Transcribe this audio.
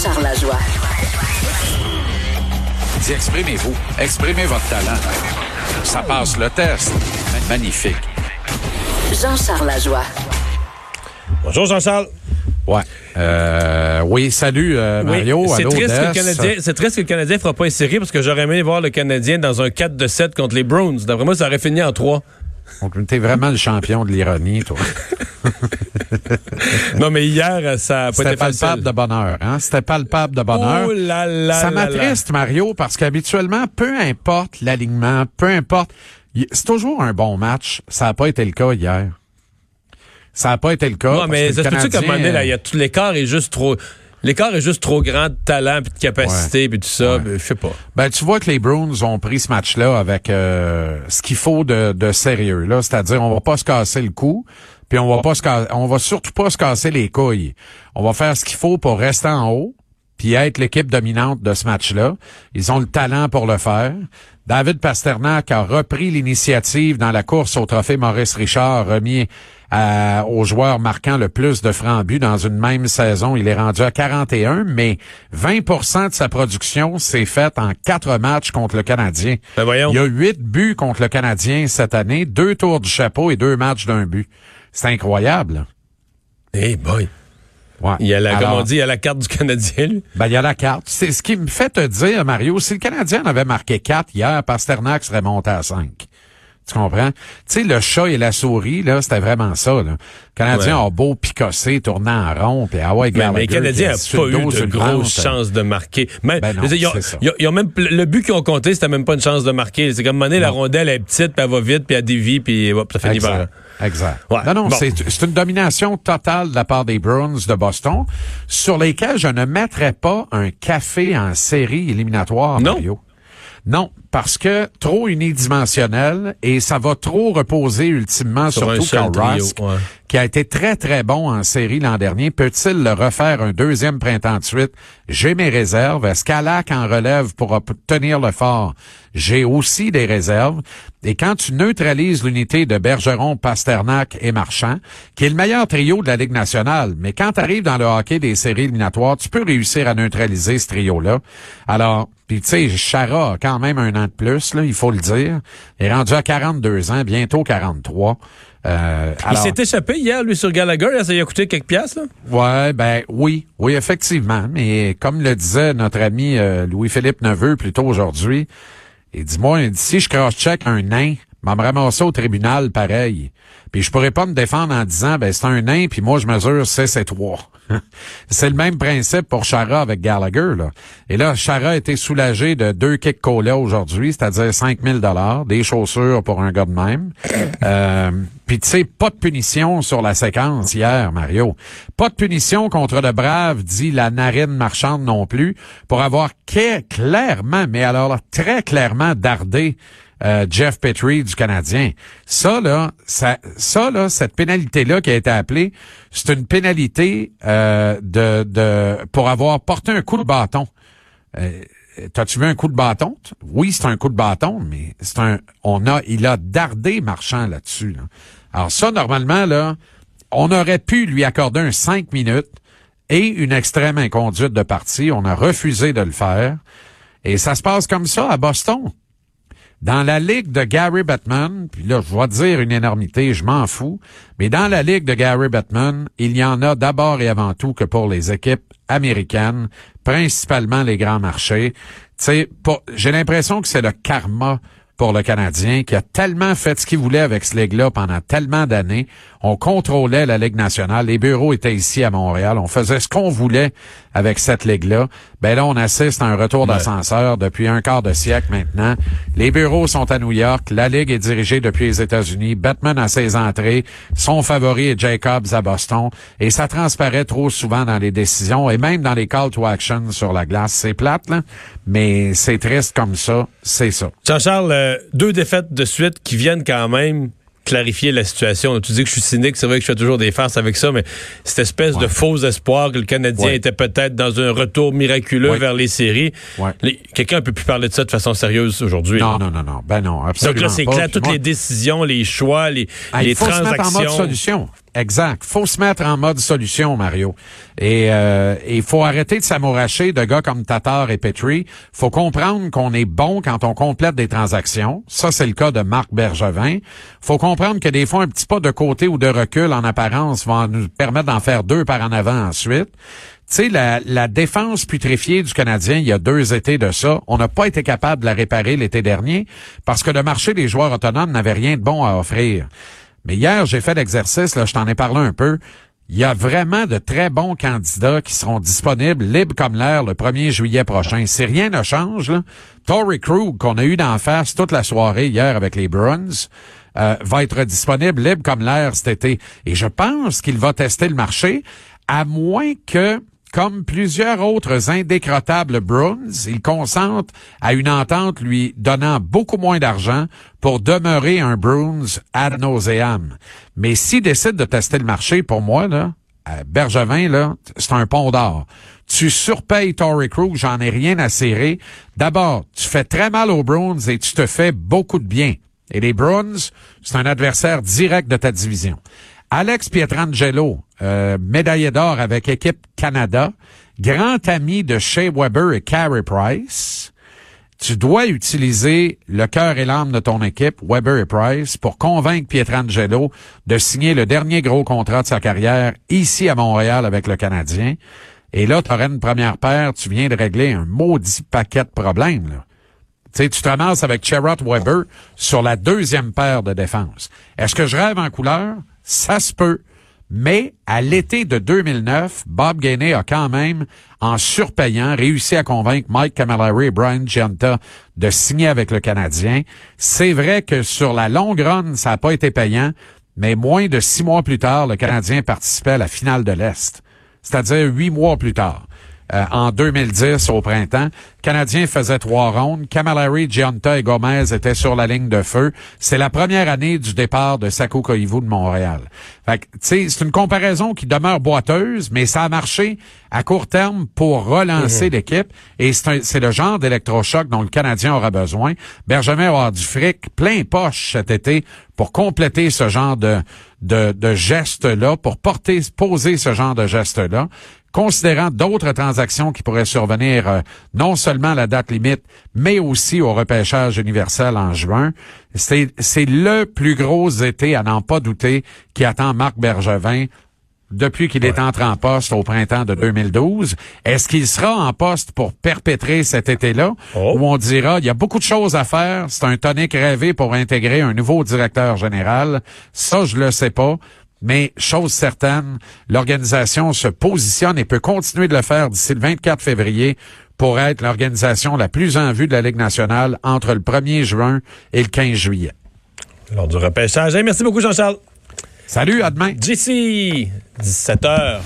Jean-Charles Lajoie. Dis, exprimez-vous. Exprimez votre talent. Ça passe le test. Magnifique. Jean-Charles Lajoie. Bonjour Jean-Charles. Ouais. Euh, oui, salut euh, Mario. Oui, c'est triste, que le. Canadien, c'est triste que le Canadien fera pas une série parce que j'aurais aimé voir le Canadien dans un 4 de 7 contre les Browns. D'après moi, ça aurait fini en 3. Donc, T'es vraiment le champion de l'ironie, toi. Non, mais hier, ça a pas C'était facile. palpable de bonheur. Hein? C'était palpable de bonheur. Oh là là Ça m'attriste, Mario, parce qu'habituellement, peu importe l'alignement, peu importe, c'est toujours un bon match. Ça n'a pas été le cas hier. Ça n'a pas été le cas. Non, mais ça se peut-tu qu'à un moment donné, Canadien, là, il y a tout l'écart est juste trop. L'écart est juste trop grand de talent puis de capacité puis tout ça. Ouais. ben, Je sais pas. Ben, tu vois que les Bruins ont pris ce match-là avec euh, ce qu'il faut de, de sérieux. là, C'est-à-dire, on va pas se casser le cou, puis on va pas se ca- on va surtout pas se casser les couilles. On va faire ce qu'il faut pour rester en haut, puis être l'équipe dominante de ce match-là. Ils ont le talent pour le faire. David Pasternak a repris l'initiative dans la course au trophée Maurice Richard, remis à- aux joueurs marquant le plus de francs buts dans une même saison. Il est rendu à 41, mais 20% de sa production s'est faite en quatre matchs contre le Canadien. Ben voyons. Il y a huit buts contre le Canadien cette année, deux tours du chapeau et deux matchs d'un but. C'est incroyable. Hey boy. Ouais. Il y a la, comme on dit, il y a la carte du Canadien, lui. ben, il y a la carte. C'est ce qui me fait te dire, Mario, si le Canadien en avait marqué 4 hier, Pasternak serait monté à 5. Tu comprends? Tu sais, le chat et la souris, là, c'était vraiment ça, là. Le Canadien Ouais. a beau picosser, tourner en rond, puis ah ouais, Mais, mais Gallagher le Canadien qui n'a est sur pas eu de grosses chances de marquer. Même, Ben non, je veux dire, ils ont- c'est ça. ils ont- ils ont même, le but qu'ils ont compté, c'était même pas une chance de marquer. C'est comme mener la rondelle elle est petite, puis elle va vite, puis elle dévie, puis hop, ça finit par... Exact. Exact. Ouais. Non, non, Bon. c'est c'est une domination totale de la part des Bruins de Boston, sur lesquels je ne mettrais pas un café en série éliminatoire, Non. Mario. Non, parce que trop unidimensionnel et ça va trop reposer ultimement, Sur surtout Rusk, ouais. qui a été très très bon en série l'an dernier, peut-il le refaire un deuxième printemps de suite? J'ai mes réserves. Est-ce qu'Alak en relève pour obtenir le fort? J'ai aussi des réserves. Et quand tu neutralises l'unité de Bergeron, Pasternak et Marchand, qui est le meilleur trio de la Ligue nationale, mais quand tu arrives dans le hockey des séries éliminatoires, tu peux réussir à neutraliser ce trio-là. Alors, puis tu sais, Chara a quand même un de plus, là, il faut le dire. Il est rendu à 42 ans, bientôt 43. Euh, Il alors- s'est échappé hier, lui, sur Gallagher. Ça lui a coûté quelques piastres, là. Ouais, ben oui, oui, effectivement. Mais comme le disait notre ami euh, Louis-Philippe Neveu plus tôt aujourd'hui, il dit, moi, il dit, si je cross-check un nain, m'a me ramasser au tribunal pareil. Puis je pourrais pas me défendre en disant, ben c'est un nain, puis moi je mesure 6 et 3. c'est le même principe pour Chara avec Gallagher, là. Et là, Chara a été soulagé de deux kicks cola aujourd'hui, c'est-à-dire 5000 dollars, des chaussures pour un gars de même. Euh, puis tu sais, pas de punition sur la séquence hier, Mario. Pas de punition contre le brave, dit la narine marchande non plus, pour avoir clairement, mais alors très clairement dardé euh, Jeff Petrie du Canadien. Ça là, ça, ça là, cette pénalité là qui a été appelée, c'est une pénalité euh, de, de pour avoir porté un coup de bâton. Euh, T'as-tu vu un coup de bâton? Oui, c'est un coup de bâton, mais c'est un, on a, il a dardé Marchand là-dessus. là. Alors ça, normalement, là, on aurait pu lui accorder un cinq minutes et une extrême inconduite de partie. On a refusé de le faire. Et ça se passe comme ça à Boston. Dans la ligue de Gary Bettman, puis là, je vais dire une énormité, je m'en fous, mais dans la ligue de Gary Bettman, il y en a d'abord et avant tout que pour les équipes américaines, principalement les grands marchés. J'ai l'impression que c'est le karma pour le Canadien, qui a tellement fait ce qu'il voulait avec ce ligue-là pendant tellement d'années. On contrôlait la Ligue nationale. Les bureaux étaient ici à Montréal. On faisait ce qu'on voulait avec cette ligue-là. Ben là, on assiste à un retour d'ascenseur depuis un quart de siècle maintenant. Les bureaux sont à New York. La Ligue est dirigée depuis les États-Unis. Batman a ses entrées. Son favori est Jacobs à Boston. Et ça transparaît trop souvent dans les décisions et même dans les call to action sur la glace. C'est plate, là, mais c'est triste comme ça. C'est ça. Jean-Charles, euh, deux défaites de suite qui viennent quand même clarifier la situation. Tu dis que je suis cynique, c'est vrai que je fais toujours des farces avec ça, mais cette espèce de faux espoir que le Canadien Ouais. était peut-être dans un retour miraculeux Ouais. vers les séries. Quelqu'un ne peut plus parler de ça de façon sérieuse aujourd'hui. Non, non, non, non. Ben non, absolument Donc là, c'est clair, toutes les décisions, les choix, les, Ah, les il faut se mettre en mode transactions. solution. Exact. faut se mettre en mode solution, Mario. Et euh, il faut arrêter de s'amouracher de gars comme Tatar et Petrie. faut comprendre qu'on est bon quand on complète des transactions. Ça, c'est le cas de Marc Bergevin. faut comprendre que des fois, un petit pas de côté ou de recul en apparence va nous permettre d'en faire deux par en avant ensuite. Tu sais, la, la défense putréfiée du Canadien, il y a deux étés de ça, on n'a pas été capable de la réparer l'été dernier parce que le marché des joueurs autonomes n'avait rien de bon à offrir. Mais hier, j'ai fait l'exercice, là, je t'en ai parlé un peu. Il y a vraiment de très bons candidats qui seront disponibles libres comme l'air le 1er juillet prochain. Si rien ne change, là, Tory Krug, qu'on a eu d'en face toute la soirée hier avec les Bruins, euh, va être disponible libre comme l'air cet été. Et je pense qu'il va tester le marché, à moins que comme plusieurs autres indécrottables Bruins, il consente à une entente lui donnant beaucoup moins d'argent pour demeurer un Bruins ad nauseam. Mais s'il décide de tester le marché, pour moi, là, à Bergevin, là, c'est un pont d'or. Tu surpayes Tory Krug, j'en ai rien à serrer. D'abord, tu fais très mal aux Bruins et tu te fais beaucoup de bien. Et les Bruins, c'est un adversaire direct de ta division. Alex Pietrangelo, euh, médaillé d'or avec équipe Canada, grand ami de Shea Weber et Carey Price. Tu dois utiliser le cœur et l'âme de ton équipe, Weber et Price, pour convaincre Pietrangelo de signer le dernier gros contrat de sa carrière ici à Montréal avec le Canadien. Et là, tu aurais une première paire, tu viens de régler un maudit paquet de problèmes. Là. Tu sais, tu te ramasses avec Sherrod Weber sur la deuxième paire de défense. Est-ce que je rêve en couleur? Ça se peut. Mais à l'été de 2009, Bob Gainey a quand même, en surpayant, réussi à convaincre Mike Camilleri et Brian Gianta de signer avec le Canadien. C'est vrai que sur la longue run, ça n'a pas été payant, mais moins de six mois plus tard, le Canadien participait à la finale de l'Est. C'est-à-dire huit mois plus tard. Euh, en 2010, au printemps. Le Canadien faisait trois rondes. Camilleri, Gianta et Gomez étaient sur la ligne de feu. C'est la première année du départ de Sakou Koivu de Montréal. Fait c'est une comparaison qui demeure boiteuse, mais ça a marché à court terme pour relancer l'équipe. Et c'est le genre d'électrochoc dont le Canadien aura besoin. Bergevin avoir du fric plein poche cet été pour compléter ce genre de, de, de geste-là, pour porter, poser ce genre de geste-là considérant d'autres transactions qui pourraient survenir euh, non seulement à la date limite, mais aussi au repêchage universel en juin. C'est, le plus gros été, à n'en pas douter, qui attend Marc Bergevin depuis qu'il est entré en poste au printemps de 2012. Est-ce qu'il sera en poste pour perpétrer cet été-là? Oh. Où on dira, il y a beaucoup de choses à faire. C'est un tonique rêvé pour intégrer un nouveau directeur général. Ça, je le sais pas. Mais chose certaine, l'organisation se positionne et peut continuer de le faire d'ici le 24 février pour être l'organisation la plus en vue de la Ligue nationale entre le 1er juin et le 15 juillet. Lors du repêchage. Hey, merci beaucoup, Jean-Charles. Salut, à demain. JC, 17h.